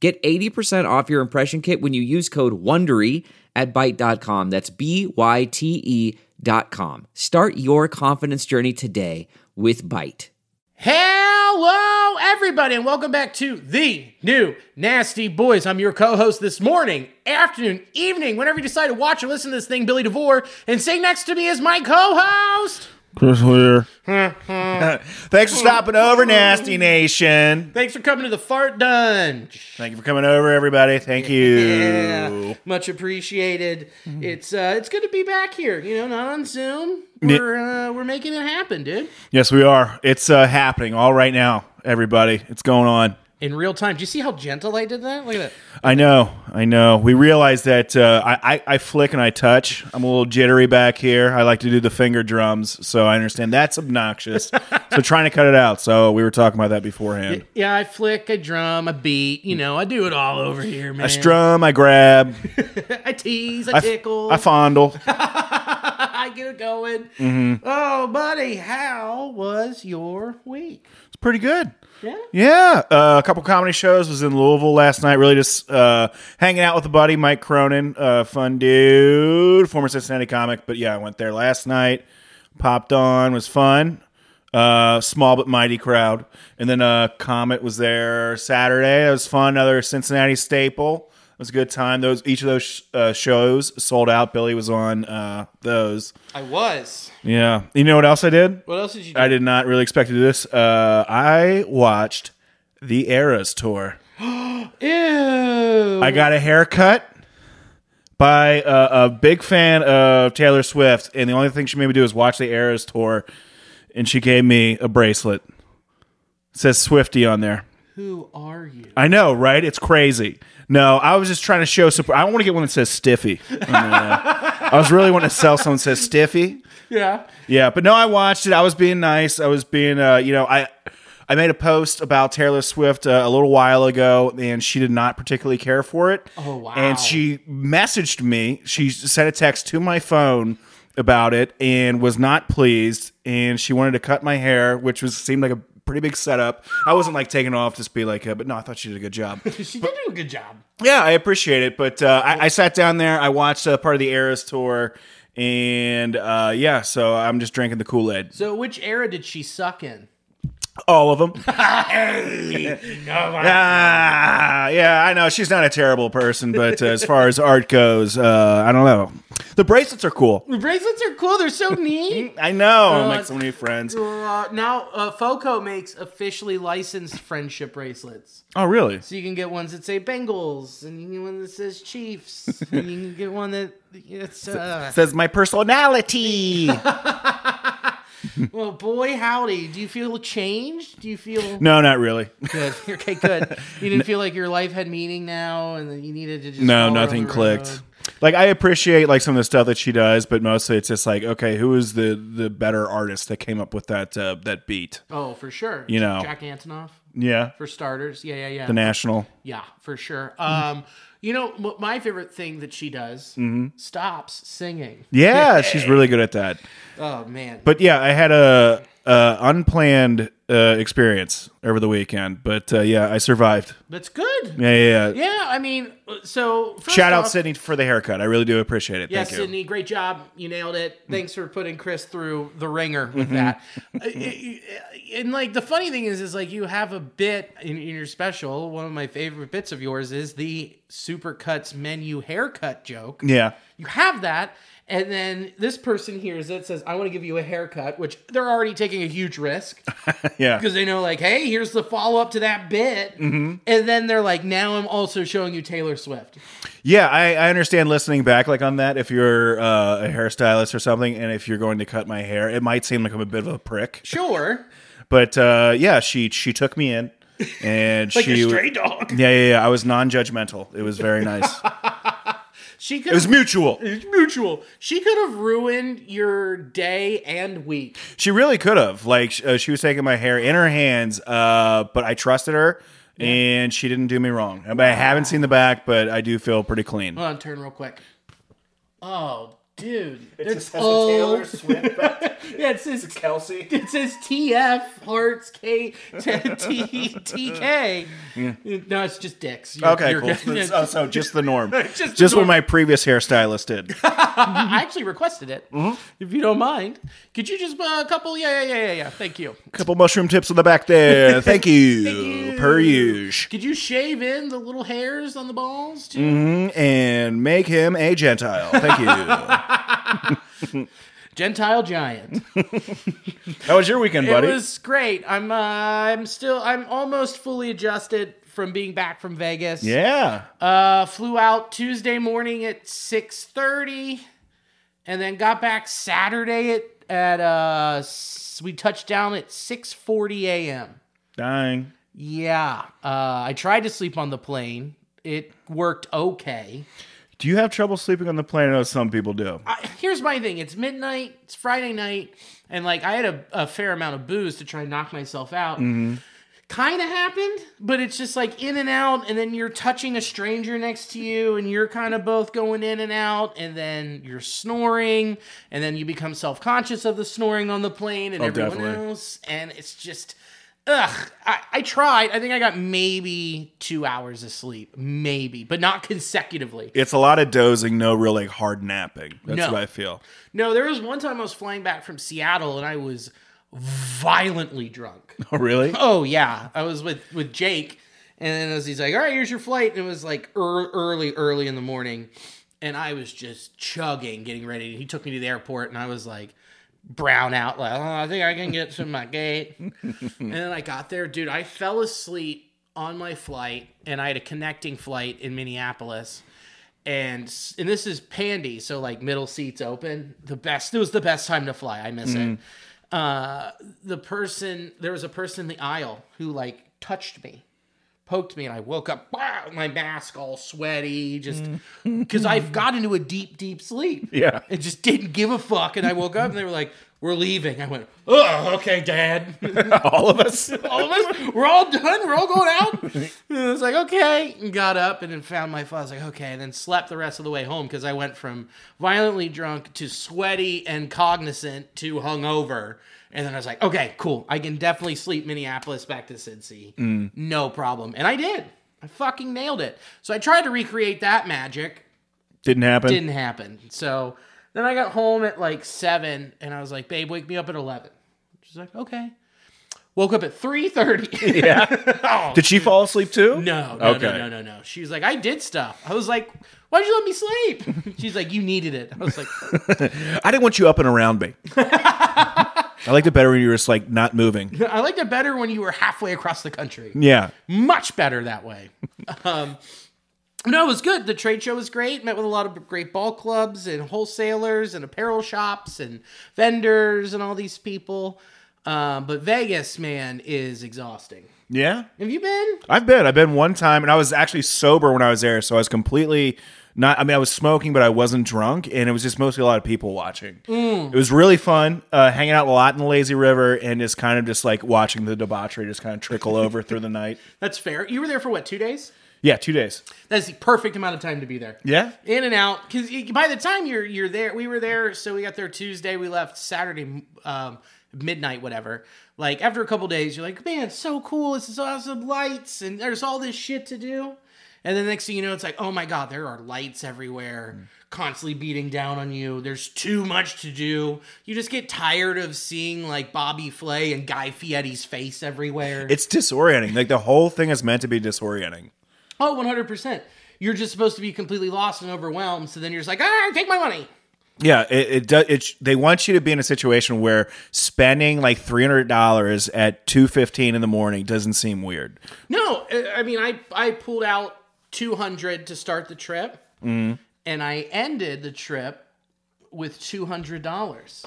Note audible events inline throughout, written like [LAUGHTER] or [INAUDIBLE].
Get 80% off your impression kit when you use code WONDERY at Byte.com. That's B Y T E dot com. Start your confidence journey today with Byte. Hello, everybody, and welcome back to the new Nasty Boys. I'm your co host this morning, afternoon, evening, whenever you decide to watch or listen to this thing, Billy DeVore. And sitting next to me is my co host. Chris Lear. [LAUGHS] Thanks for stopping over, Nasty Nation. Thanks for coming to the Fart Dunge. Thank you for coming over, everybody. Thank you. [LAUGHS] Yeah, much appreciated. It's uh, it's good to be back here. You know, not on Zoom. We're uh, we're making it happen, dude. Yes, we are. It's uh, happening all right now, everybody. It's going on. In real time. Do you see how gentle I did that? Look at that. I know. I know. We realize that uh, I, I, I flick and I touch. I'm a little jittery back here. I like to do the finger drums, so I understand that's obnoxious. [LAUGHS] so trying to cut it out. So we were talking about that beforehand. Yeah, I flick, I drum, I beat. You know, I do it all over here, man. I strum, I grab, [LAUGHS] I tease, I, I, tickle. I fondle. [LAUGHS] I get it going. Mm-hmm. Oh, buddy, how was your week? It's pretty good. Yeah. Yeah, uh, a couple comedy shows. Was in Louisville last night. Really just uh, hanging out with a buddy, Mike Cronin, uh, fun dude, former Cincinnati comic. But yeah, I went there last night. Popped on, was fun. Uh, small but mighty crowd. And then uh, Comet was there Saturday. That was fun. Another Cincinnati staple. It was a good time. Those each of those uh, shows sold out. Billy was on uh, those. I was. Yeah. You know what else I did? What else did you do? I did not really expect to do this. Uh, I watched the Eras tour. [GASPS] Ew. I got a haircut by a, a big fan of Taylor Swift, and the only thing she made me do is watch the Eras tour, and she gave me a bracelet. It says Swifty on there. Who are you? I know, right? It's crazy. No, I was just trying to show support. I don't want to get one that says Stiffy. I was really wanting to sell someone that says Stiffy. Yeah. Yeah, but no, I watched it. I was being nice. I was being, uh, you know, I I made a post about Taylor Swift uh, a little while ago, and she did not particularly care for it. Oh, wow. And she messaged me. She sent a text to my phone about it and was not pleased. And she wanted to cut my hair, which was seemed like a pretty big setup. I wasn't like taking off to be like, uh, but no, I thought she did a good job. [LAUGHS] She did do a good job. Yeah, I appreciate it. But uh, I, I sat down there. I watched uh, part of the Eras tour, and uh, yeah, so I'm just drinking the Kool Aid. So, which era did she suck in? All of them. [LAUGHS] Ah, yeah, I know she's not a terrible person, but uh, as far as art goes, uh, I don't know. The bracelets are cool. The bracelets are cool. They're so [LAUGHS] neat. I know. Uh, I make so many friends. Uh, now, uh, Foco makes officially licensed friendship bracelets. Oh, really? So you can get ones that say Bengals, and you can get one that says Chiefs, and you can get one that. [LAUGHS] Uh, Says my personality. [LAUGHS] well, boy, howdy! Do you feel changed? Do you feel no, not really. good? [LAUGHS] Okay, good. [LAUGHS] You didn't feel like your life had meaning now, and that you needed to just No, nothing clicked. Like I appreciate like some of the stuff that she does, but mostly it's just like, okay, who is the the better artist that came up with that uh, that beat? Oh, for sure. You know. Jack Antonoff Yeah, for starters. Yeah, yeah, yeah. the national. Yeah, for sure. Um, you know, m- my favorite thing that she does stops singing. Yeah, she's really good at that. Oh man, But yeah, I had a, a unplanned uh, experience over the weekend, but uh, yeah, I survived. that's good. Yeah, yeah. yeah. Yeah, I mean, uh, so first Shout out off- Sydney for the haircut. I really do appreciate it. Yeah, Thank you. Sydney, great job. You nailed it. Thanks for putting Chris through the ringer Mm-hmm. with that. Uh, and like the funny thing is, is like you have a bit in, in your special. One of my favorite bits of yours is the supercuts menu haircut joke. Yeah. You have that, and then this person hears it, says, "I want to give you a haircut," which they're already taking a huge risk [LAUGHS] Yeah. because they know, like, hey, here's the follow up to that bit, Mm-hmm. and then they're like, now I'm also showing you Taylor Swift. Yeah, I, I understand listening back like on that. If you're uh, a hairstylist or something, and if you're going to cut my hair, it might seem like I'm a bit of a prick. Sure. But uh, yeah, she she took me in. and [LAUGHS] like she a stray dog. Yeah, yeah, yeah. I was non-judgmental. It was very nice. [LAUGHS] She could it was mutual. it's mutual. She could have ruined your day and week. She really could have. Like uh, she was taking my hair in her hands, uh, but I trusted her, and she didn't do me wrong. I, mean, I haven't seen the back, but I do feel pretty clean. Hold on, turn real quick. Oh, dude. it It's oh, a Taylor Swift. [LAUGHS] yeah, it says Kelsey. it says TF Hearts K T TK. No, it's just dicks. You're- Okay, you're cool. [LAUGHS] good. So, so just the norm. Just [LAUGHS] just the what my previous hairstylist did. I actually requested it. Mm-hmm. If you don't mind, could you just uh, a couple? Yeah, yeah, yeah, yeah, yeah. Thank you. A Couple mushroom tips on the back there. Thank you. you. Per usual. Could you shave in the little hairs on the balls too? Mhm, And make him a Gentile. Thank you. [LAUGHS] Gentile giant. How was your weekend, buddy? It was great. I'm uh, I'm still I'm almost fully adjusted from being back from Vegas. yeah. Uh, flew out Tuesday morning at six thirty, and then got back Saturday at at uh we touched down at six forty a.m. Dying. Yeah, uh, I tried to sleep on the plane. It worked okay. Do you have trouble sleeping on the plane? I know some people do. I, here's my thing: it's midnight, it's Friday night, and like I had a, a fair amount of booze to try and knock myself out. Mm-hmm. Kind of happened, but it's just like in and out, and then you're touching a stranger next to you, and you're kind of both going in and out, and then you're snoring, and then you become self conscious of the snoring on the plane and Oh, everyone definitely. else, and it's just. Ugh, I, I tried. I think I got maybe two hours of sleep, maybe, but not consecutively. It's a lot of dozing, no real like hard napping. That's No. what I feel. No, there was one time I was flying back from Seattle and I was violently drunk. [LAUGHS] Oh, really? Oh yeah, I was with with Jake, and then as he's like, "All right, here's your flight," and it was like ear- early, early in the morning, and I was just chugging, getting ready. He took me to the airport, and I was like brown out, like, "Oh, I think I can get to my gate." and then I got there, dude. I fell asleep on my flight, and I had a connecting flight in Minneapolis and and this is pandy so like middle seats open the best it was the best time to fly i miss it uh the person there was a person in the aisle who like touched me poked me and i woke up wow, my mask all sweaty just mm. because i've got into a deep deep sleep Yeah. it just didn't give a fuck and i woke up and they were like we're leaving i went oh okay dad [LAUGHS] All of us. [LAUGHS] all of us, we're all done. We're all going out. [LAUGHS] And I was like, okay. And got up and then found my phone. I was like, okay. And then slept the rest of the way home because I went from violently drunk to sweaty and cognizant to hungover. And then I was like, okay, cool. I can definitely sleep Minneapolis back to Cincy. No problem. And I did. I fucking nailed it. So I tried to recreate that magic Didn't happen. didn't happen. So then I got home at like seven, and I was like, "Babe, wake me up at 11. She's like, "Okay." Woke up at three thirty. [LAUGHS] Yeah. [LAUGHS] Did she fall asleep too? No, no, Okay. no, no, no, no. She was like, "I did stuff." I was like, "Why'd you let me sleep?" [LAUGHS] She's like, "You needed it." I was like, I didn't want you up and around me. I liked it better when you were just like not moving. [LAUGHS] "I liked it better when you were halfway across the country. Yeah. Much better that way." [LAUGHS] um, no, it was good. The trade show was great. Met with a lot of great ball clubs and wholesalers and apparel shops and vendors and all these people. Um, but Vegas, man, is exhausting. Yeah. Have you been? I've been. I've been one time, and I was actually sober when I was there, so I was completely not. I mean, I was smoking, but I wasn't drunk, and it was just mostly a lot of people watching. It was really fun, uh, hanging out a lot in the lazy river, and just kind of just like watching the debauchery just kind of trickle [LAUGHS] over through the night. That's fair. You were there for what, two days? Yeah, two days. That's the perfect amount of time to be there. Yeah. in and out because by the time you're you're there we were there so we got there tuesday we left saturday um, midnight whatever like after a couple days you're like man it's so cool this is awesome lights and there's all this shit to do and then next thing you know it's like oh my god there are lights everywhere constantly beating down on you there's too much to do you just get tired of seeing like bobby flay and guy fieri's face everywhere It's disorienting. Like the whole thing is meant to be disorienting. Oh, 100%. You're just supposed to be completely lost and overwhelmed. So then you're just like, ah, take my money. Yeah, it, it does. It, they want you to be in a situation where spending like three hundred dollars at two fifteen in the morning doesn't seem weird. No, I mean, I, I pulled out 200 to start the trip. And I ended the trip with $200.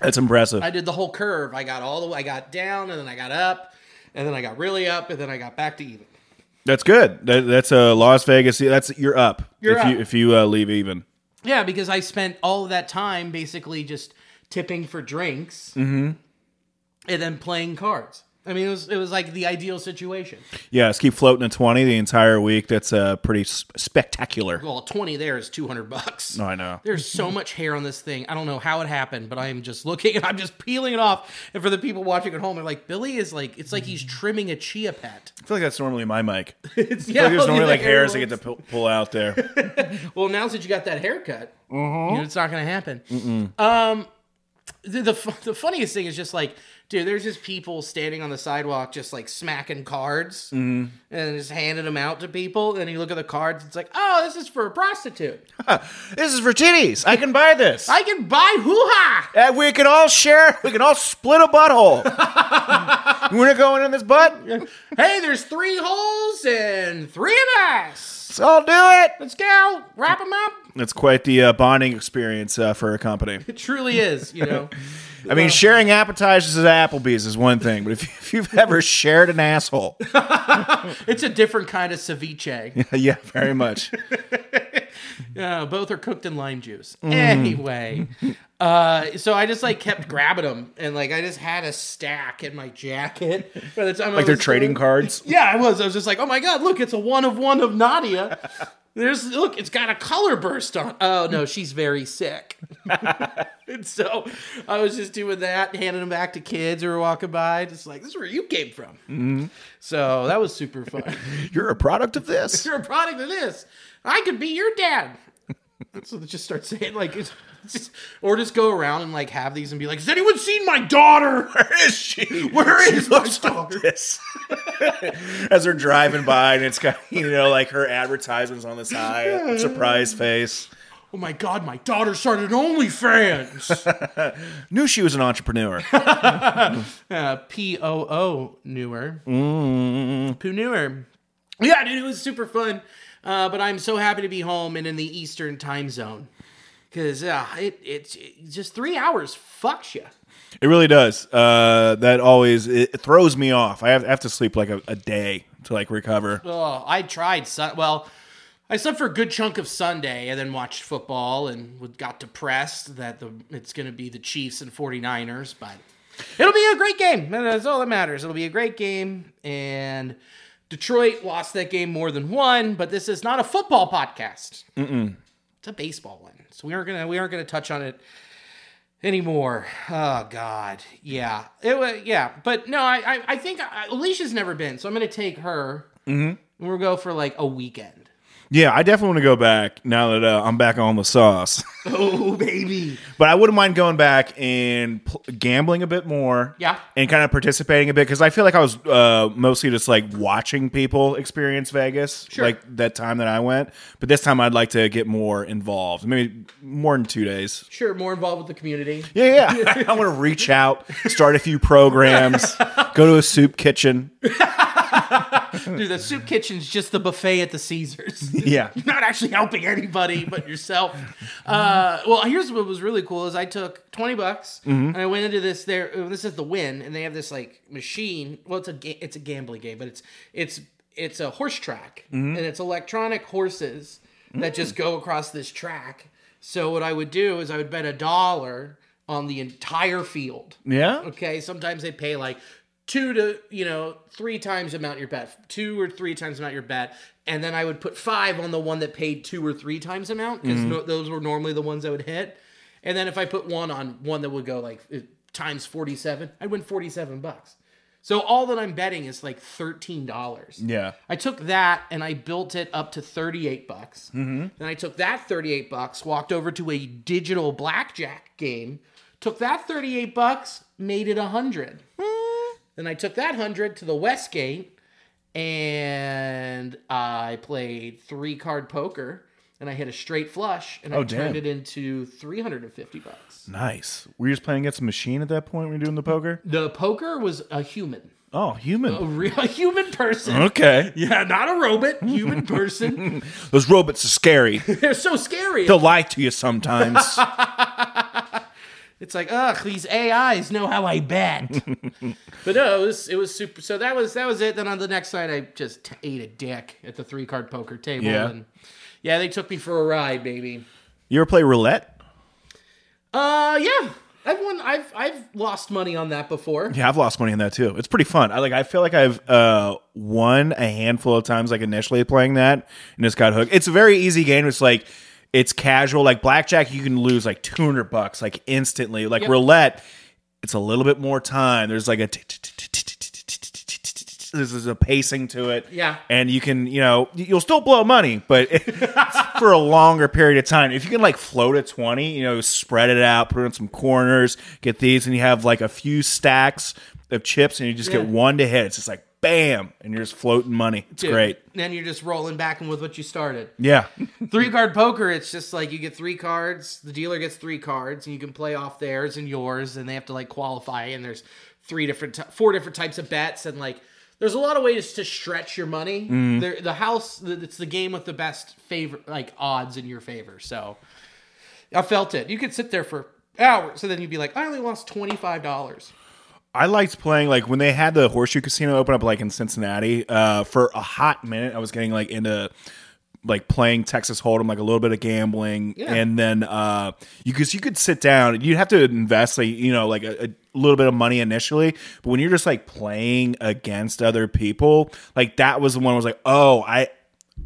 That's impressive. I did the whole curve. I got all the way, I got down and then I got up. and then I got really up, and then I got back to even. That's good. That, that's a uh, Las Vegas. That's you're up. You're if you if you uh, leave even. Yeah, because I spent all of that time basically just tipping for drinks Mm-hmm. and then playing cards. I mean, it was it was like the ideal situation. Yeah, just keep floating a twenty the entire week. That's uh, pretty s- spectacular. Well, twenty there is two hundred bucks. No, I know. There's so much hair on this thing. I don't know how it happened, but I am just looking and I'm just peeling it off. And for the people watching at home, they're like, Billy is like, it's like he's trimming a chia pet. I feel like that's normally my mic. [LAUGHS] It's, I feel like there's normally [LAUGHS] like hairs I get to pull, pull out there. [LAUGHS] Well, now since you got that haircut, Mm-hmm. you know, it's not going to happen. Um, the, the the funniest thing is just like, dude, there's just people standing on the sidewalk, just like smacking cards Mm-hmm. and just handing them out to people. And you look at the cards, it's like, oh, this is for a prostitute. [LAUGHS] this is for titties. I can buy this. I can buy hoo ha. Uh, we can all share. We can all split a butthole. [LAUGHS] you want to go in this butt? [LAUGHS] Hey, there's three holes and three of us. Let's all do it. Let's go. Wrap them up. That's quite the uh, bonding experience uh, for a company. [LAUGHS] It truly is, you know. [LAUGHS] I mean, sharing appetizers at Applebee's is one thing, but if, [LAUGHS] if you've ever shared an asshole, it's a different kind of ceviche. yeah, very much. Yeah, both are cooked in lime juice. Anyway, uh, so I just like kept grabbing them, and like I just had a stack in my jacket. By the time I Like they're was trading going- cards. [LAUGHS] Yeah, I was. I was just like, oh my god, look, it's a one of one of Nadia. There's look, it's got a color burst on. Oh no, she's very sick. [LAUGHS] and so I was just doing that, handing them back to kids who were walking by, just like this is where you came from. So that was super fun. [LAUGHS] You're a product of this. You're a product of this. I could be your dad. So they just start saying like, just, or just go around and like have these and be like, has anyone seen my daughter? [LAUGHS] Where is she? Where She is my looks like daughter? this. [LAUGHS] As they're driving by, and it's got you know like her advertisements on the side, surprise face. Oh my god, my daughter started OnlyFans. [LAUGHS] Knew she was an entrepreneur. uh, P O O newer. Mm. Poo newer. Yeah, dude, it was super fun. Uh, but I'm so happy to be home and in the Eastern time zone. Because uh, it, it's it's just three hours fucks you. It really does. Uh, that always it throws me off. I have, I have to sleep like a, a day to like recover. Oh, I tried. Sun- well, I slept for a good chunk of Sunday and then watched football and got depressed that the it's going to be the Chiefs and 49ers, but it'll be a great game. That's all that matters. It'll be a great game. And Detroit lost that game more than one, but this is not a football podcast. Mm-mm. It's a baseball one. So we aren't gonna we aren't gonna touch on it anymore. Oh God, yeah, it was yeah, but no, I I, I think I, Alicia's never been, so I'm gonna take her. Mm-hmm. And we'll go for like a weekend. Yeah, I definitely want to go back now that uh, I'm back on the sauce. [LAUGHS] Oh baby, but I wouldn't mind going back and pl- gambling a bit more. Yeah. and kind of participating a bit because I feel like I was uh, mostly just like watching people experience Vegas, Sure. like that time that I went. But this time I'd like to get more involved, maybe more than two days. sure, more involved with the community. Yeah, yeah. [LAUGHS] I want to reach out, start a few programs, go to a soup kitchen. [LAUGHS] [LAUGHS] Dude, the soup kitchen's just the buffet at the Caesars. [LAUGHS] Yeah. You're [LAUGHS] not actually helping anybody but yourself. Uh, well, here's what was really cool is I took 20 bucks Mm-hmm. and I went into this there uh, this is the Wynn and they have this like machine. Well, it's a ga- it's a gambling game, but it's it's it's a horse track Mm-hmm. and it's electronic horses that just go across this track. So what I would do is I would bet a dollar on the entire field. Yeah. Okay, sometimes they pay like two to you know three times amount your bet, two or three times amount your bet, and then I would put five on the one that paid two or three times amount because no, those were normally the ones I would hit. And then if I put one on one that would go like times forty seven, I'd win forty seven bucks. So all that I'm betting is like thirteen dollars. Yeah. I took that and I built it up to 38 bucks. Mm-hmm. Then I took that 38 bucks, walked over to a digital blackjack game, took that 38 bucks, made it 100. Then I took that 100 to the Westgate and I played three card poker and I hit a straight flush and oh, I Oh, turned it into 350 bucks. Nice. Were you just playing against a machine at that point when you're doing the poker? The poker was a human, Oh, human. a real a human person. Okay. Yeah, not a robot, human person. [LAUGHS] Those robots are scary. [LAUGHS] They're so scary. They'll lie to you sometimes. [LAUGHS] It's like, ugh, these AIs know how I bet. [LAUGHS] but no, it was it was super. So that was that was it. Then on the next night, I just t- ate a dick at the three card poker table. Yeah. And yeah, they took me for a ride, baby. You ever play roulette? Uh, yeah, I've won. I've I've lost money on that before. Yeah, I've lost money on that too. It's pretty fun. I like. I feel like I've uh, won a handful of times, like initially playing that, and just got hooked. It's a very easy game. It's like it's casual. Like blackjack, you can lose like two hundred bucks like instantly. Like Yep. roulette, it's a little bit more time. There's like a there's a pacing to it. Yeah. and you can you know you'll still blow money, but it's for a longer period of time. If you can like float a twenty, you know, spread it out, put it in some corners, get these, and you have like a few stacks of chips, and you just get one to hit. It's just like bam, and you're just floating money. It's Dude, great. Then you're just rolling back and with what you started. Yeah, [LAUGHS] three card poker, it's just like you get three cards, the dealer gets three cards, and you can play off theirs and yours, and they have to like qualify. And there's three different, ty- four different types of bets, and like there's a lot of ways to stretch your money. Mm. The, the house, the- it's the game with the best favor, like odds in your favor. So I felt it. You could sit there for hours, and then you'd be like, I only lost twenty five dollars. I liked playing like when they had the Horseshoe Casino open up like in Cincinnati. Uh, for a hot minute, I was getting like into like playing Texas Hold'em, like a little bit of gambling, Yeah. and then uh, you because you could sit down, you'd have to invest like you know like a, a little bit of money initially, but when you're just like playing against other people, like that was the one I was like, oh, I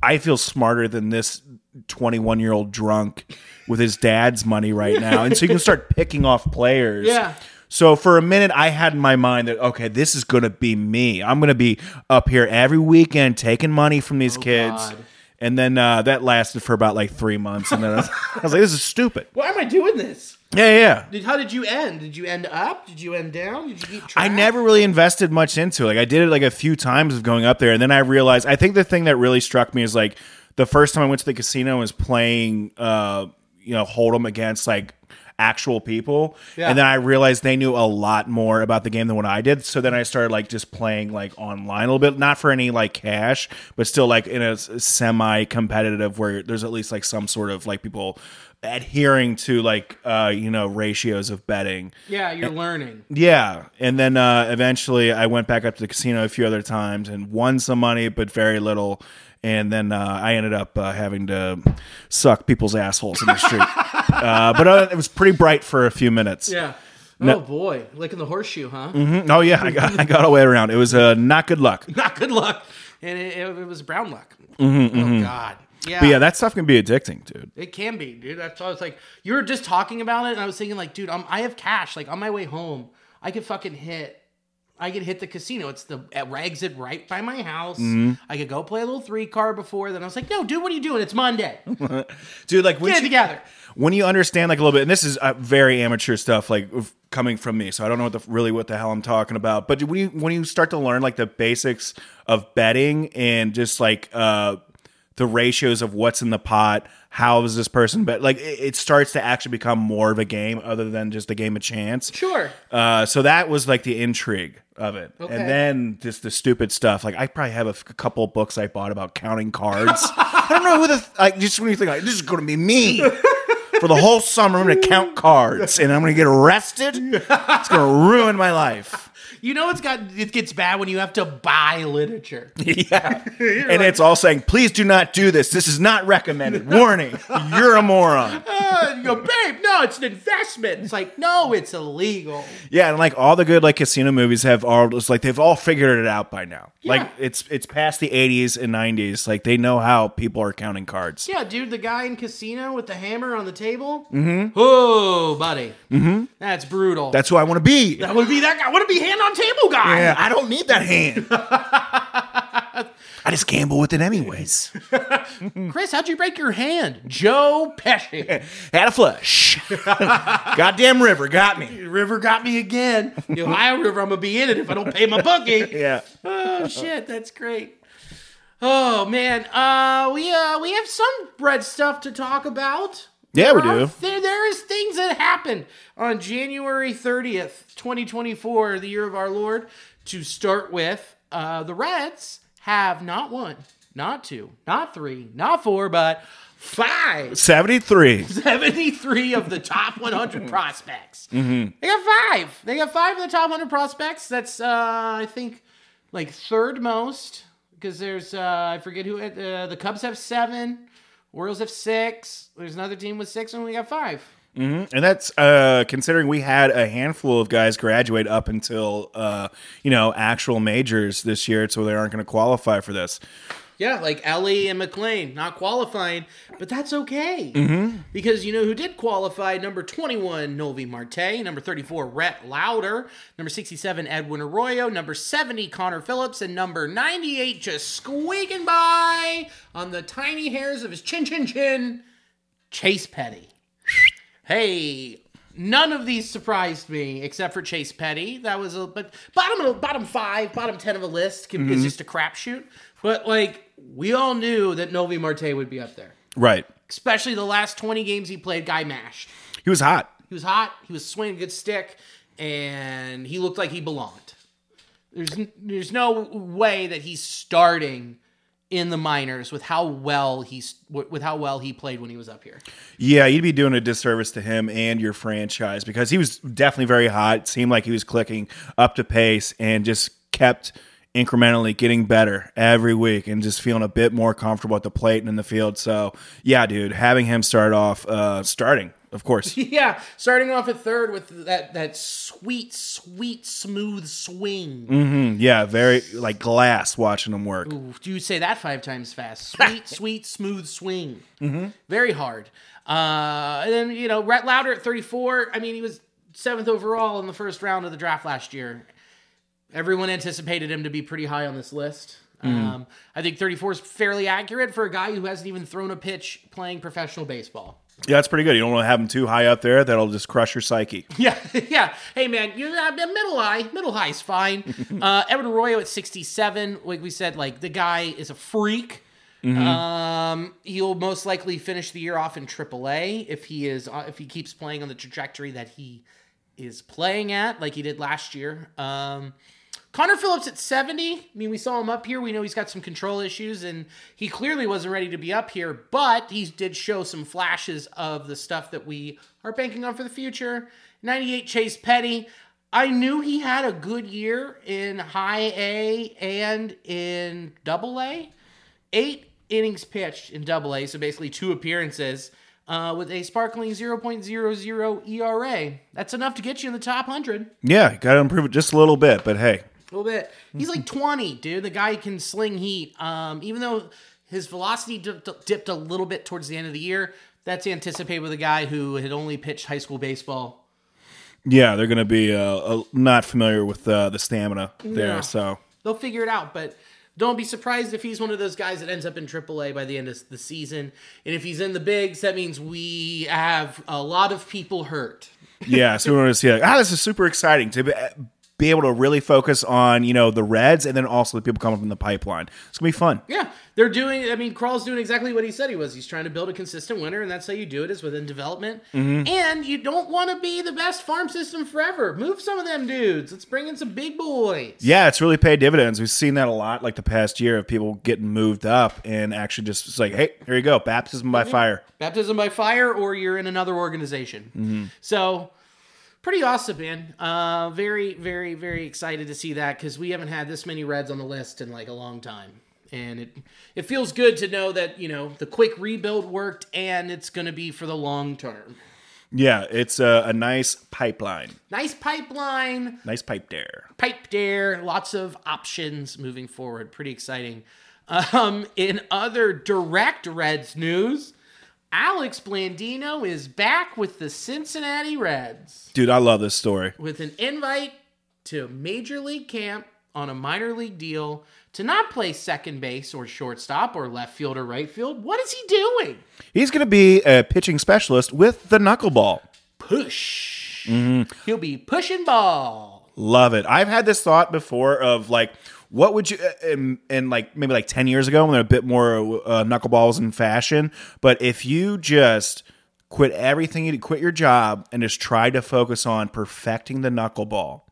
I feel smarter than this 21 year old drunk with his dad's money right now, and so you can start picking off players. [LAUGHS] Yeah. So for a minute, I had in my mind that okay, this is going to be me. I'm going to be up here every weekend taking money from these kids. God. And then uh, that lasted for about like three months, and then I was, [LAUGHS] I was like, "This is stupid." Why am I doing this? Yeah, yeah. Did, how did you end? Did you end up? Did you end down? Did you? I never really invested much into it. Like I did it like a few times of going up there, and then I realized. I think the thing that really struck me is like the first time I went to the casino was playing, uh, you know, Hold'em against like actual people, Yeah. and then I realized they knew a lot more about the game than what I did. So then I started like just playing like online a little bit, not for any like cash, but still like in a semi competitive where there's at least like some sort of like people adhering to like uh you know ratios of betting Yeah, you're learning. yeah, and then uh, eventually I went back up to the casino a few other times and won some money, but very little. And then uh, I ended up uh, having to suck people's assholes in the street. [LAUGHS] uh, but uh, it was pretty bright for a few minutes. Yeah. No- Oh boy, licking the horseshoe, huh? Mhm. Oh yeah, I got I got all the way around. It was uh, not good luck. [LAUGHS] Not good luck, and it, it, it was brown luck. Oh god, yeah, Mm-hmm, But yeah, that stuff can be addicting, dude. it can be, dude. That's why I was like, you were just talking about it, and I was thinking, like, dude, I'm, I have cash. Like on my way home, I could fucking hit. I could hit the casino. It's the at exit right by my house. Mm-hmm. I could go play a little three card before. Then I was like, no, dude, what are you doing? It's Monday. [LAUGHS] Dude, like when Get it you, together. when you understand like a little bit, and this is uh, very amateur stuff, like coming from me, so I don't know what the really what the hell I'm talking about. But when you when you start to learn like the basics of betting and just like uh the ratios of what's in the pot, how is this person bet? Like it, it starts to actually become more of a game other than just a game of chance. Sure. Uh, so that was like the intrigue of it, Okay. and then just the stupid stuff. Like I probably have a, f- a couple of books I bought about counting cards. [LAUGHS] I don't know who the like. Just when you think like this is going to be me for the whole summer, I'm going to count cards and I'm going to get arrested. It's going to ruin my life. You know it's got it gets bad when you have to buy literature. [LAUGHS] Yeah, [LAUGHS] and it's all saying, please do not do this. This is not recommended. [LAUGHS] Warning, you're a moron. Uh, you go, babe, no, it's an investment. It's like, no, it's illegal. Yeah, and like all the good like casino movies have all it's like they've all figured it out by now. Yeah. Like it's it's past the 80s and 90s. Like they know how people are counting cards. Yeah, dude, the guy in Casino with the hammer on the table. Mm-hmm. Oh, buddy. Mm-hmm. That's brutal. That's who I want to be. that would be that guy. I want to be hand on table guy. Yeah, I don't need that hand. [LAUGHS] I just gamble with it anyways. [LAUGHS] Chris, how'd you break your hand? Joe Pesci. [LAUGHS] Had a flush. Goddamn river got me. River got me again. The Ohio River, I'm gonna be in it if I don't pay my bookie. Yeah. Oh shit, that's great. Oh man, uh, we uh we have some bread stuff to talk about. Yeah, we There are- do. There, there is things that happened on January 30th, 2024, the year of our Lord. To start with, uh, the Reds have not one, not two, not three, not four, but five. 73. [LAUGHS] 73 of the top 100 [LAUGHS] prospects. Mm-hmm. They got five. They got five of the top 100 prospects. That's, uh, I think, like third most because there's, uh, I forget who, uh, the Cubs have seven, Orioles have six. There's another team with six, and we got five. And that's uh, considering we had a handful of guys graduate up until, uh, you know, actual majors this year, so they aren't going to qualify for this. Yeah, like Elly and McLain not qualifying, but that's okay Mm-hmm. because you know who did qualify? Number twenty-one, Noelvi Marte. Number thirty-four, Rhett Lowder. Number sixty-seven, Edwin Arroyo. Number seventy, Connor Phillips, and number ninety-eight, just squeaking by on the tiny hairs of his chin, chin, chin, Chase Petty. hey. None of these surprised me except for Chase Petty. That was a but bottom of, bottom five, bottom ten of a list can, is just a crapshoot. But like we all knew that Noelvi Marte would be up there, Right. especially the last twenty games he played. Guy mashed. He was hot. He was hot. He was swinging a good stick, and he looked like he belonged. There's there's no way that he's starting in the minors with how well he's with how well he played when he was up here. Yeah, you'd be doing a disservice to him and your franchise because he was definitely very hot. It seemed like he was clicking up to pace and just kept incrementally getting better every week and just feeling a bit more comfortable at the plate and in the field. So, yeah, dude, having him start off, uh, starting, of course. [LAUGHS] Yeah, starting off at third with that that sweet, sweet, smooth swing. Mm-hmm. yeah, very like glass watching him work. Ooh, do you say that five times fast? [LAUGHS] Sweet, sweet, smooth swing. Very hard. Uh, and then you know, Rhett Lowder at 34. I mean, he was seventh overall in the first round of the draft last year. Everyone anticipated him to be pretty high on this list. Um, I think 34 is fairly accurate for a guy who hasn't even thrown a pitch playing professional baseball. Yeah, that's pretty good. You don't want to have him too high up there; that'll just crush your psyche. [LAUGHS] Yeah, yeah. Hey, man, you uh, middle high, middle high is fine. [LAUGHS] uh, Edwin Arroyo at sixty-seven. Like we said, like the guy is a freak. Um, he'll most likely finish the year off in AAA if he is uh, if he keeps playing on the trajectory that he is playing at, like he did last year. Um, Connor Phillips at 70. I mean, we saw him up here. We know he's got some control issues, and he clearly wasn't ready to be up here, but he did show some flashes of the stuff that we are banking on for the future. 98 Chase Petty. I knew he had a good year in high A and in double A. Eight innings pitched in double A, so basically two appearances. Uh, with a sparkling 0.00 ERA. That's enough to get you in the top 100. Yeah, got to improve it just a little bit, but hey, A little bit. He's like 20, dude. The guy can sling heat. Um, even though his velocity dipped, dipped a little bit towards the end of the year, that's anticipated with a guy who had only pitched high school baseball. yeah, they're going to be uh, uh, not familiar with uh, the stamina there. So, They'll figure it out, but don't be surprised if he's one of those guys that ends up in AAA by the end of the season. And if he's in the bigs, that means we have a lot of people hurt. yeah, so we're going to see like, ah, this is super exciting to be, be able to really focus on you know the Reds and then also the people coming from the pipeline. It's gonna be fun. Yeah, they're doing. I mean, Krall's doing exactly what he said he was. He's trying to build a consistent winner, and that's how you do it is within development. Mm-hmm. And you don't want to be the best farm system forever. Move some of them dudes. Let's bring in some big boys. Yeah, it's really paid dividends. We've seen that a lot, like the past year, of people getting moved up and actually just it's like, hey, here you go, baptism by mm-hmm. fire. Baptism by fire, or you're in another organization. Mm-hmm. So. Pretty awesome, man. Uh, very, very, very excited to see that because we haven't had this many Reds on the list in like a long time, and it it feels good to know that you know the quick rebuild worked and it's going to be for the long term. Yeah, it's a, a nice pipeline, Nice pipeline, nice pipe there. pipe there, lots of options moving forward. Pretty exciting. [LAUGHS] Um, in other direct Reds news, Alex Blandino is back with the Cincinnati Reds Dude, I love this story. with an invite to Major League Camp on a minor league deal to not play second base or shortstop or left field or right field. What is he doing? He's going to be a pitching specialist with the knuckleball. Push. Mm-hmm. He'll be pushing ball. Love it. I've had this thought before of like, what would you, in, in like maybe like 10 years ago when a bit more uh, knuckleballs in fashion, but if you just quit everything, you quit your job and just try to focus on perfecting the knuckleball,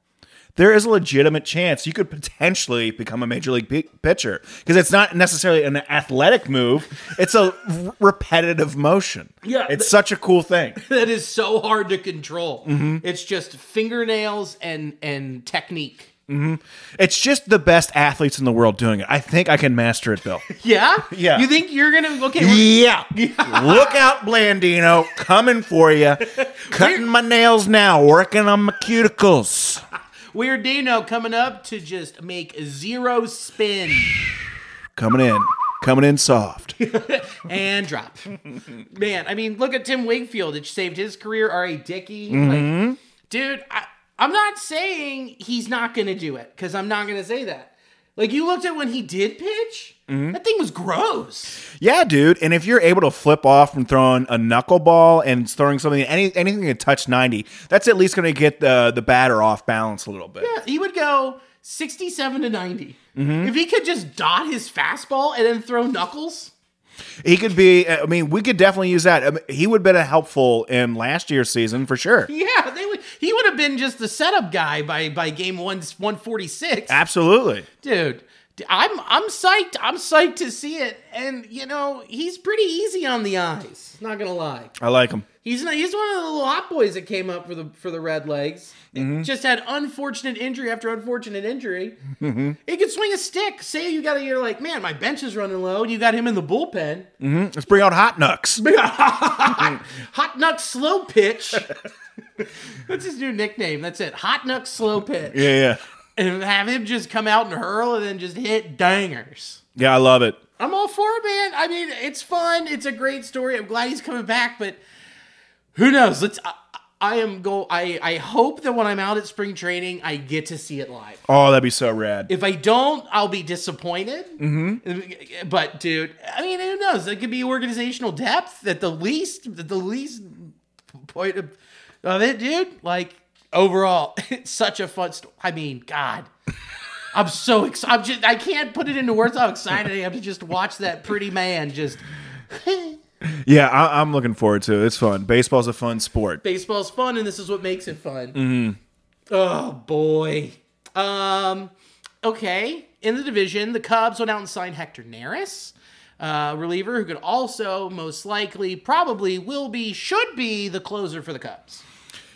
there is a legitimate chance you could potentially become a major league p- pitcher because it's not necessarily an athletic move; it's a r- repetitive motion. Yeah, it's th- such a cool thing. [LAUGHS] that is so hard to control. It's just fingernails and and technique. Mm-hmm. It's just the best athletes in the world doing it. I think I can master it, Bill. [LAUGHS] Yeah, Yeah. You think you're gonna okay? Yeah. [LAUGHS] Look out, Blandino. Coming for you. [LAUGHS] Cutting my nails now, working on my cuticles. Weird Dino coming up to just make zero spin Coming in. Coming in soft. and drop. Man, I mean, look at Tim Wakefield. It saved his career. R.A. Dickey. Like, mm-hmm. dude, I, I'm not saying he's not going to do it because I'm not going to say that. Like, you looked at when he did pitch, mm-hmm. that thing was gross. Yeah, dude. And if you're able to flip off from throwing a knuckleball and throwing something, any anything that touch 90, that's at least going to get the, the batter off balance a little bit. Yeah, he would go 67 to 90. Mm-hmm. If he could just dot his fastball and then throw knuckles. He could be, I mean, we could definitely use that. I mean, he would have been helpful in last year's season for sure. [LAUGHS] Yeah, they would. He would have been just the setup guy by by game one one forty six. Absolutely. dude i'm i'm psyched i'm psyched to see it and you know he's pretty easy on the eyes not gonna lie I like him. He's not, he's one of the little hot boys that came up for the for the red legs mm-hmm. just had unfortunate injury after unfortunate injury mm-hmm. he could swing a stick say you got a you're like man my bench is running low and you got him in the bullpen mm-hmm. Let's bring out Hot Knucks. [LAUGHS] hot nut slow pitch that's his new nickname that's it hot nut slow pitch Yeah, yeah. and have him just come out and hurl and then just hit dangers Yeah, I love it. I'm all for it, man. I mean, it's fun. It's a great story. I'm glad he's coming back, but who knows? Let's. I, I am go. I I hope that when I'm out at spring training, I get to see it live. Oh, that'd be so rad. If I don't, I'll be disappointed. Mm-hmm. But dude, I mean, who knows? It could be organizational depth at the least. At the least point of, of it, dude. Like overall, [LAUGHS] it's such a fun. Sto- I mean, God. [LAUGHS] I'm so excited. I'm just, I can't put it into words how excited I am to just watch that pretty man just. [LAUGHS] Yeah, I, I'm looking forward to it. It's fun. Baseball's a fun sport. Baseball's fun, and this is what makes it fun. Oh boy. Um. Okay. In the division, the Cubs went out and signed Hector Neris, uh, reliever who could also most likely, probably, will be, should be the closer for the Cubs.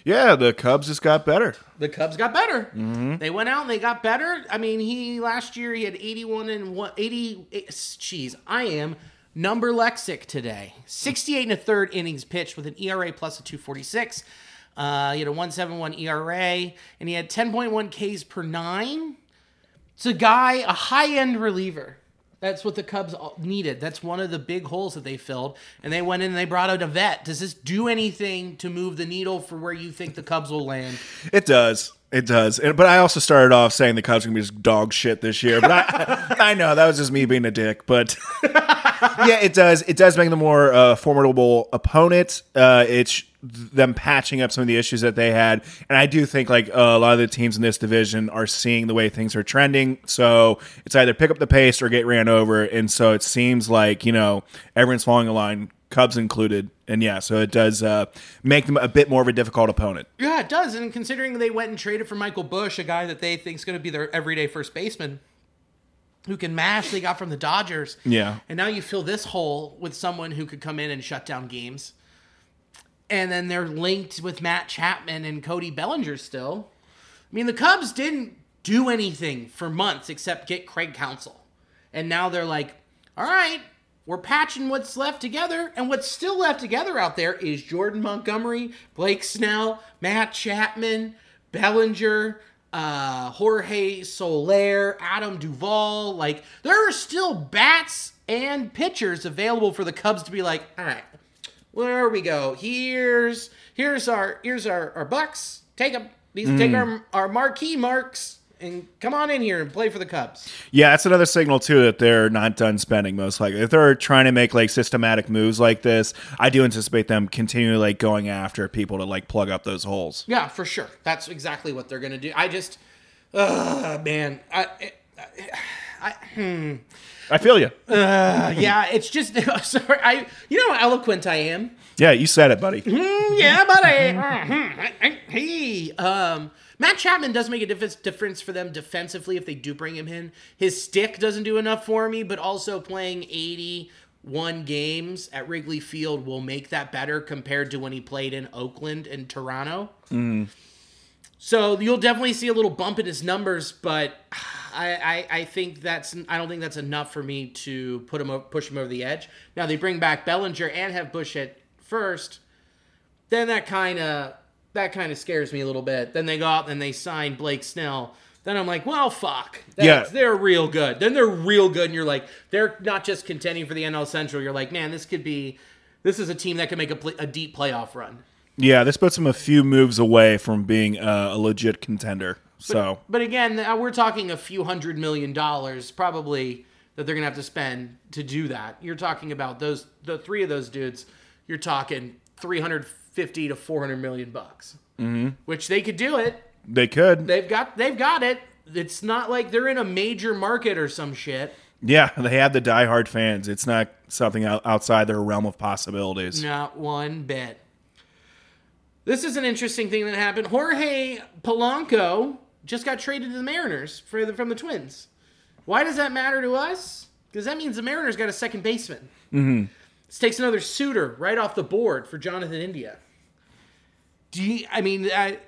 Yeah, the Cubs just got better. the Cubs got better. They went out and they got better. I mean, he last year he had 81 and one, 80. Jeez, I am number lexic today. 68 and a third innings pitched with an ERA plus a 246. Uh, he had a 171 ERA and he had 10.1 Ks per nine. It's a guy, a high end reliever. That's what the Cubs needed. That's one of the big holes that they filled. And they went in and they brought out a vet. Does this do anything to move the needle for where you think the Cubs will land? It does. It does. But I also started off saying the Cubs are going to be just dog shit this year. But I, [LAUGHS] I know that was just me being a dick. But [LAUGHS] yeah, it does. It does make them more uh, formidable opponent. Uh, it's them patching up some of the issues that they had. And I do think like uh, a lot of the teams in this division are seeing the way things are trending. So it's either pick up the pace or get ran over. And so it seems like, you know, everyone's falling in line, Cubs included. And yeah, so it does uh, make them a bit more of a difficult opponent. Yeah, it does. And considering they went and traded for Michael Busch, a guy that they think is going to be their everyday first baseman, who can mash, they got from the Dodgers. Yeah. And now you fill this hole with someone who could come in and shut down games. And then they're linked with Matt Chapman and Cody Bellinger still. I mean, the Cubs didn't do anything for months except get Craig Counsell. And now they're like, all right, we're patching what's left together. And what's still left together out there is Jordan Montgomery, Blake Snell, Matt Chapman, Bellinger, uh, Jorge Soler, Adam Duvall. Like, there are still bats and pitchers available for the Cubs to be like, all right, where we go. Here's here's our here's our, our bucks. Take them. These take our our marquee marks and come on in here and play for the Cubs. Yeah, that's another signal too that they're not done spending. Most likely, if they're trying to make like systematic moves like this, I do anticipate them continually like going after people to like plug up those holes. Yeah, for sure. That's exactly what they're gonna do. I just, uh, man, I, I, hmm. I feel you. Uh, yeah, it's just [LAUGHS] sorry. I, you know how eloquent I am. Yeah, you said it, buddy. yeah, buddy. Mhm. Hey, um, Matt Chapman does make a dif- difference for them defensively if they do bring him in. His stick doesn't do enough for me, but also playing 81 games at Wrigley Field will make that better compared to when he played in Oakland and Toronto. Mm-hmm. So you'll definitely see a little bump in his numbers, but I, I, I think that's I don't think that's enough for me to put him push him over the edge. Now they bring back Bellinger and have Busch at first, then that kind of that kind of scares me a little bit. Then they go out and they sign Blake Snell. Then I'm like, well, fuck. Yeah. they're real good. Then they're real good, and you're like, they're not just contending for the NL Central. You're like, man, this could be, this is a team that could make a, pl- a deep playoff run. Yeah, this puts them a few moves away from being uh, a legit contender. So But again, uh, we're talking a few hundred million dollars probably that they're gonna have to spend to do that. You're talking about those the three of those dudes. You're talking 350 to 400 million bucks, mm-hmm. which they could do it. they could. They've got they've got it. It's not like they're in a major market or some shit. yeah, they have the diehard fans. It's not something out- outside their realm of possibilities. Not one bit. This is an interesting thing that happened. Jorge Polanco just got traded to the Mariners for the, from the Twins. Why does that matter to us? Because that means the Mariners got a second baseman. Mm-hmm. Takes another suitor right off the board for Jonathan India. Do you, I mean, I,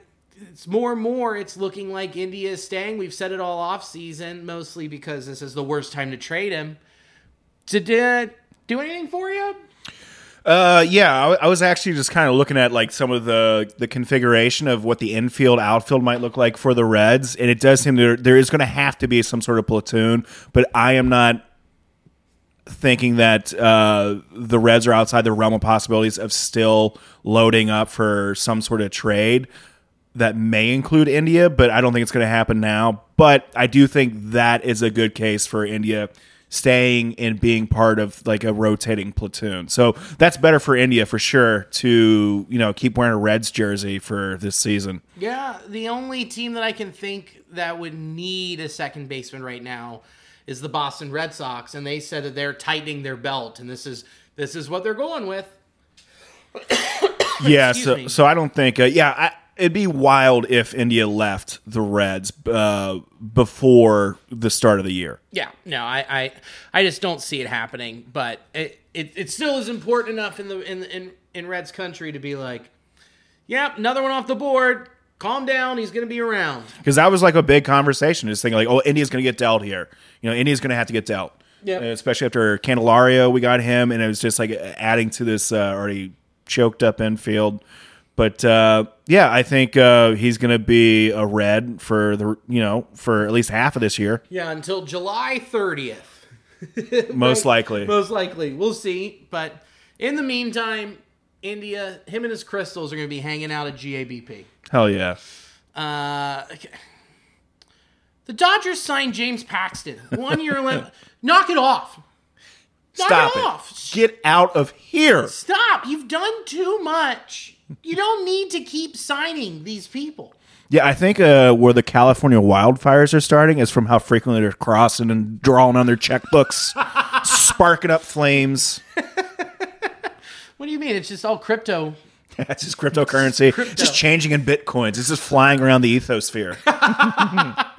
it's more and more. It's looking like India is staying. We've said it all off season, mostly because this is the worst time to trade him. Did it do anything for you? Uh, yeah, I, I was actually just kind of looking at like some of the the configuration of what the infield outfield might look like for the Reds, and it does seem there there is going to have to be some sort of platoon, but I am not thinking that uh, the Reds are outside the realm of possibilities of still loading up for some sort of trade that may include India, but I don't think it's going to happen now. But I do think that is a good case for India staying and being part of like a rotating platoon. So that's better for India for sure to, you know, keep wearing a Reds jersey for this season. Yeah, the only team that I can think that would need a second baseman right now is the Boston Red Sox, and they said that they're tightening their belt, and this is this is what they're going with. [COUGHS] yeah, so me. so I don't think uh, yeah, I, it'd be wild if India left the Reds uh, before the start of the year. Yeah, no, I, I, I just don't see it happening. But it, it, it still is important enough in the in in in Reds country to be like, yep, another one off the board. Calm down. He's going to be around. because that was like a big conversation. Just thinking like, oh, India's going to get dealt here. You know, India's going to have to get dealt. Yep. Uh, especially after Candelario, we got him, and it was just like adding to this uh, already choked up infield. But uh, yeah, I think uh, he's going to be a red for the you know for at least half of this year, Yeah, until July thirtieth. [LAUGHS] most likely. Most likely. We'll see. But in the meantime, India, him and his crystals are going to be hanging out at GABP. Hell yeah! Uh, okay. The Dodgers signed James Paxton. One year left. [LAUGHS] Knock it off. Knock Stop it, it! off. Get out of here! Stop. You've done too much. You don't need to keep signing these people. Yeah, I think uh, where the California wildfires are starting is from how frequently they're crossing and drawing on their checkbooks, [LAUGHS] sparking up flames. [LAUGHS] What do you mean? It's just all crypto. [LAUGHS] That's just cryptocurrency. Crypto. Just changing in bitcoins. It's just flying around the ethosphere. [LAUGHS]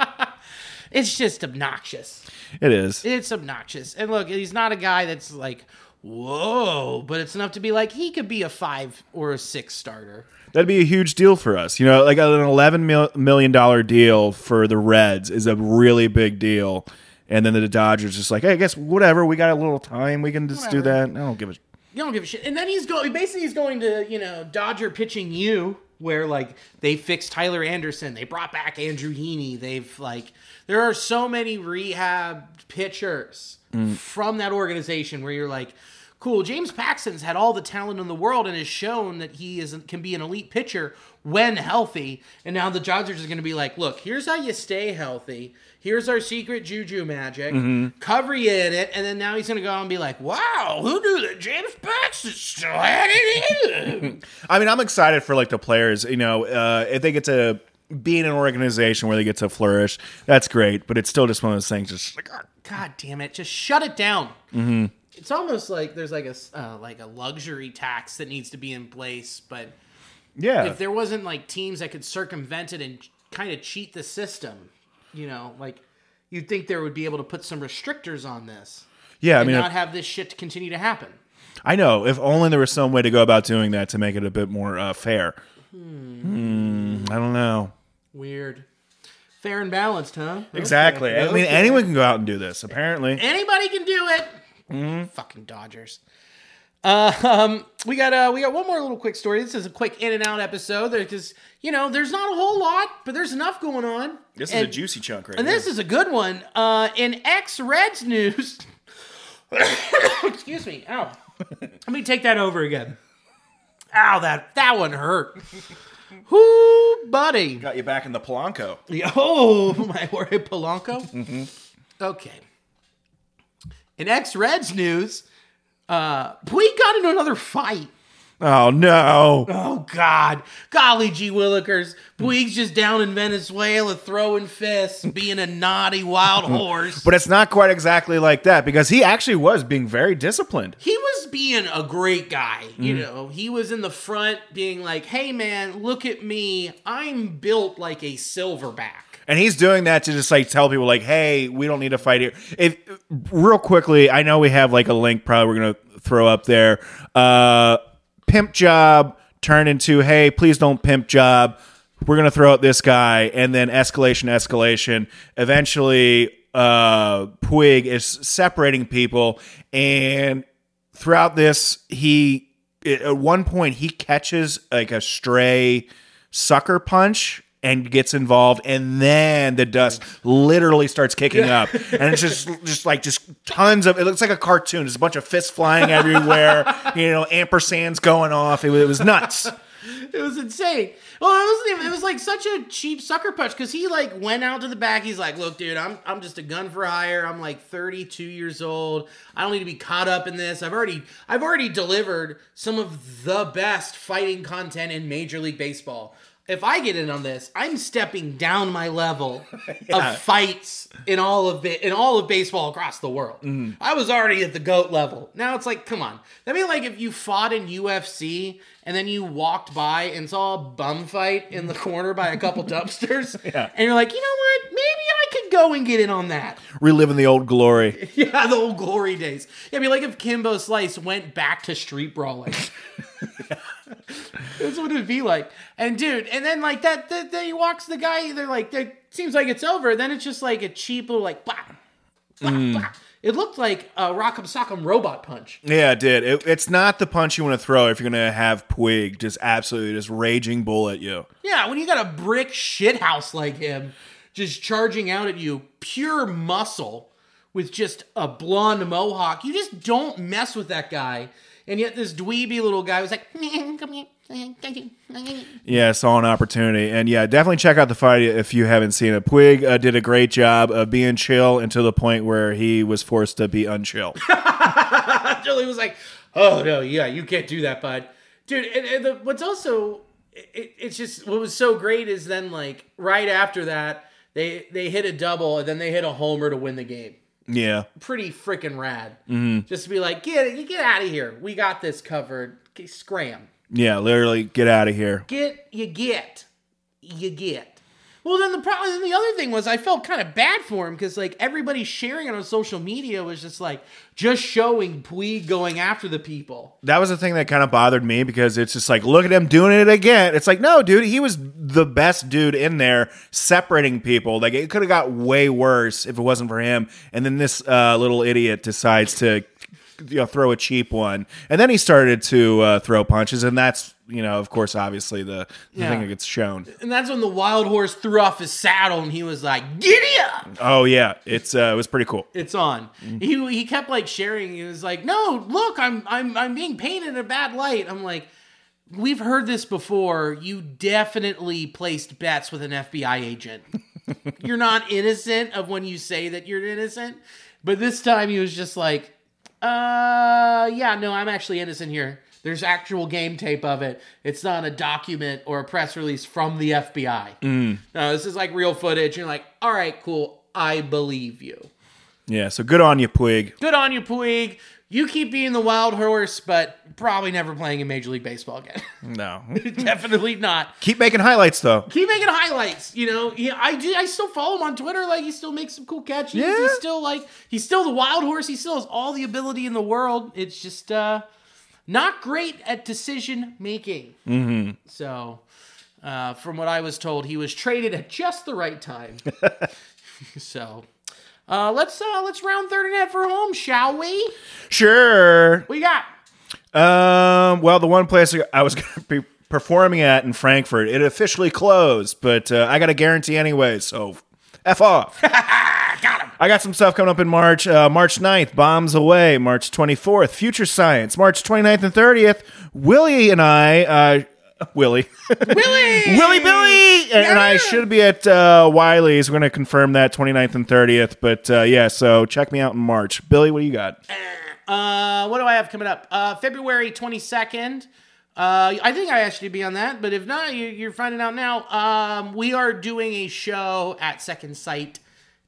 It's just obnoxious. it is. It's obnoxious. And look, he's not a guy that's like, whoa, but it's enough to be like, he could be a five or a six starter. That'd be a huge deal for us. You know, like an eleven million dollar deal for the Reds is a really big deal. And then the Dodgers just like, hey, I guess whatever. We got a little time. We can just do that. I don't give a. You don't give a shit. And then he's going, basically, he's going to, you know, Dodger pitching you, where like they fixed Tyler Anderson, they brought back Andrew Heaney. They've like, there are so many rehab pitchers mm. from that organization where you're like, cool, James Paxton's had all the talent in the world and has shown that he is can be an elite pitcher when healthy. And now the Dodgers are going to be like, look, here's how you stay healthy. Here's our secret juju magic. Cover you in it, and then now he's going to go out and be like, "Wow, who knew that James Paxton still had it in him?" [LAUGHS] I mean, I'm excited for like the players. You know, uh, if they get to be in an organization where they get to flourish, that's great. But it's still just one of those things. Just like, God damn it! Just shut it down. Mm-hmm. It's almost like there's like a s- uh, like a luxury tax that needs to be in place, but yeah, if there wasn't like teams that could circumvent it and kind of cheat the system. You know, like you'd think there would be able to put some restrictors on this Yeah, I mean, not have this shit to continue to happen. I know. If only there was some way to go about doing that to make it a bit more uh, fair. Hmm, I don't know. Weird. Fair and balanced, huh? Exactly. Okay. I mean, anyone can go out and do this. Apparently. Anybody can do it. Mm-hmm. Fucking Dodgers. Uh, um, we got uh, we got one more little quick story. This is a quick in and out episode because you know there's not a whole lot, but there's enough going on. This And- is a juicy chunk right And this is a good one. Uh, in X Reds news. [COUGHS] Excuse me. Ow. Let me take that over again. Ow, that that one hurt. Whoo, buddy. Got you back in the Polanco. Oh, [LAUGHS] my Jorge Polanco. Okay. In X Reds news, uh, we got into another fight. Oh no. Oh God, golly gee willikers, Puig's just down in Venezuela throwing fists, being a naughty wild [LAUGHS] horse. But it's not quite exactly like that because he actually was being very disciplined. he was being a great guy. You know, he was in the front being like, hey man, look at me. I'm built like a silverback. And he's doing that to just like tell people like, "Hey, we don't need to fight here." If real quickly, I know we have like a link probably we're to throw up there. Uh pimp job turned into, "Hey, please don't pimp job." We're to throw out this guy and then escalation escalation. Eventually uh Puig is separating people and throughout this he at one point he catches like a stray sucker punch and gets involved and then the dust literally starts kicking up and it's just just like just tons of it looks like a cartoon there's a bunch of fists flying everywhere [LAUGHS] you know ampersands going off it, was- it was nuts It was insane. Well, it wasn't even. It was like such a cheap sucker punch because he like went out to the back. He's like, "Look, dude, I'm I'm just a gun for hire. I'm like 32 years old. I don't need to be caught up in this. I've already I've already delivered some of the best fighting content in Major League Baseball. If I get in on this, I'm stepping down my level [LAUGHS] of fights in all of ba- in all of baseball across the world. Mm. I was already at the goat level. Now it's like, come on. That'd be like if you fought in UFC and then you walked by and saw a bum fight in the corner by a couple [LAUGHS] dumpsters, [LAUGHS] yeah. and you're like, you know what? Maybe I could go and get in on that. reliving the old glory Yeah, the old glory days. Yeah, it'd be like if Kimbo Slice went back to street brawling. That's what it'd be like. And dude, and then like that, that, that he walks the guy. They're like, it seems like it's over. Then it's just like a cheap little like, bah, bah, bah. It looked like a Rock'em Sock'em robot punch. yeah it did it, it's not the punch you want to throw if you're gonna have Puig just absolutely just raging bull at you Yeah, when you got a brick shithouse like him just charging out at you, pure muscle with just a blonde mohawk, you just don't mess with that guy. And yet this dweeby little guy was like. Yeah, saw an opportunity, and yeah, definitely check out the fight if you haven't seen it. Puig uh, did a great job of being chill until the point where he was forced to be unchill. [LAUGHS] Julie was like, "Oh no, yeah, you can't do that, bud, dude." And, and the, what's also, it, it's just what was so great is then like right after that they they hit a double and then they hit a homer to win the game. Yeah, Pretty freaking rad. Mm-hmm. Just to be like, get get out of here. We got this covered. Scram. yeah, literally get out of here. Get you get you get. Well, then the problem, then the other thing was I felt kind of bad for him because like everybody sharing it on social media was just like just showing Puig going after the people. That was the thing that kind of bothered me because it's just like, look at him doing it again. It's like, no, dude, he was the best dude in there separating people. Like it could have got way worse if it wasn't for him. And then this uh, little idiot decides to you know throw a cheap one, and then he started to uh, throw punches, and that's you know of course obviously the, the Yeah. thing that gets shown. And that's when the wild horse threw off his saddle and he was like, "Giddy up!" Oh yeah, it's uh, it was pretty cool. It's on. He he kept like sharing. He was like, "No, look, I'm I'm I'm being painted in a bad light." I'm like, "We've heard this before. You definitely placed bets with an FBI agent. [LAUGHS] you're not innocent of when you say that you're innocent." But this time he was just like, "Uh, yeah, no, I'm actually innocent here." There's actual game tape of it. It's not a document or a press release from the FBI. No, this is like real footage. You're like, all right, cool. I believe you. Yeah, so good on you, Puig. Good on you, Puig. You keep being the wild horse, but probably never playing in Major League Baseball again. [LAUGHS] No. [LAUGHS] Definitely not. Keep making highlights though. Keep making highlights. You know, yeah, I do. I still follow him on Twitter. Like he still makes some cool catches. Yeah. He's still like he's still the wild horse. He still has all the ability in the world. It's just uh not great at decision making. Mm-hmm. So, uh, from what I was told, he was traded at just the right time. [LAUGHS] so, uh, let's uh, let's round third and head for home, shall we? Sure. We got? Um. Well, the one place I was [LAUGHS] going to be performing at in Frankfurt, it officially closed, but uh, I got a guarantee anyway, so f off. [LAUGHS] got him. I got some stuff coming up in March. Uh, March 9th, Bombs Away. March 24th, Future Science. March 29th and 30th, Willie and I, uh, [LAUGHS] Willie. Willie. Willie Billy! And, and I should be at uh, Wiley's. We're going to confirm that 29th and 30th. But uh, yeah, so check me out in March. Billy, what do you got? Uh, what do I have coming up? Uh, February 22nd. Uh, I think I asked you to be on that, but if not, you, you're finding out now. Um, we are doing a show at Second Sight,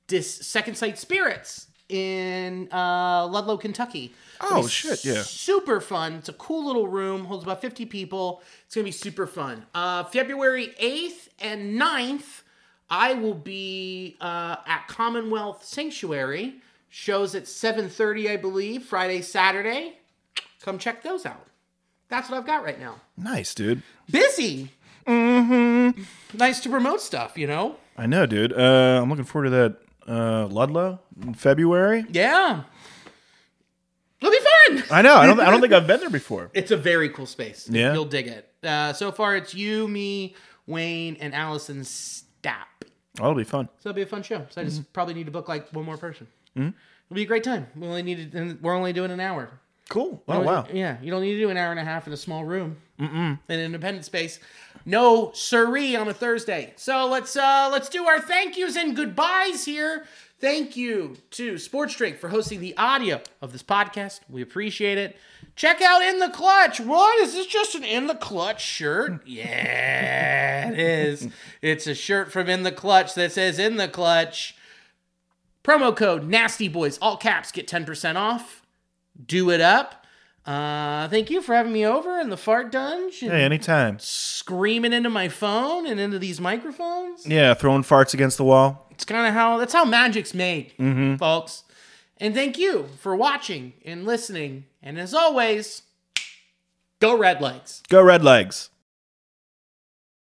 dis, Second Sight Spirits in uh, Ludlow, Kentucky. Oh, shit, yeah. Super fun. It's a cool little room, holds about 50 people. It's going to be super fun. Uh, February 8th and 9th, I will be uh, at Commonwealth Sanctuary. Shows at 7.30, I believe, Friday, Saturday. Come check those out. That's what I've got right now. Nice, dude. Busy. Mm-hmm. Nice to promote stuff, you know? I know, dude. Uh, I'm looking forward to that uh, Ludlow in February. Yeah. It'll be fun. I know. I don't. I don't think I've been there before. [LAUGHS] It's a very cool space. Yeah. You'll dig it. Uh, so far, it's you, me, Wayne, and Allison Stapp. Oh, it'll be fun. So it'll be a fun show. So I Mm-hmm. just probably need to book like one more person. It'll be a great time. We only need to, we're only doing an hour. Cool. Oh wow. Yeah, you don't need to do an hour and a half in a small room. Mm-mm. In an independent space. No siree on a Thursday. So let's uh let's do our thank yous and goodbyes here. Thank you to Sports Drink for hosting the audio of this podcast. We appreciate it. Check out In the Clutch. What? Is this just an In the Clutch shirt? [LAUGHS] Yeah, it is. It's a shirt from In the Clutch that says In the Clutch. Promo code Nasty Boys, all caps, get 10% off. Do it up. Uh, thank you for having me over in the fart dunge and Hey, anytime. screaming into my phone and into these microphones. Yeah, throwing farts against the wall. It's kind of how that's how magic's made, folks. And thank you for watching and listening. And as always, go Red Legs. Go Red Legs.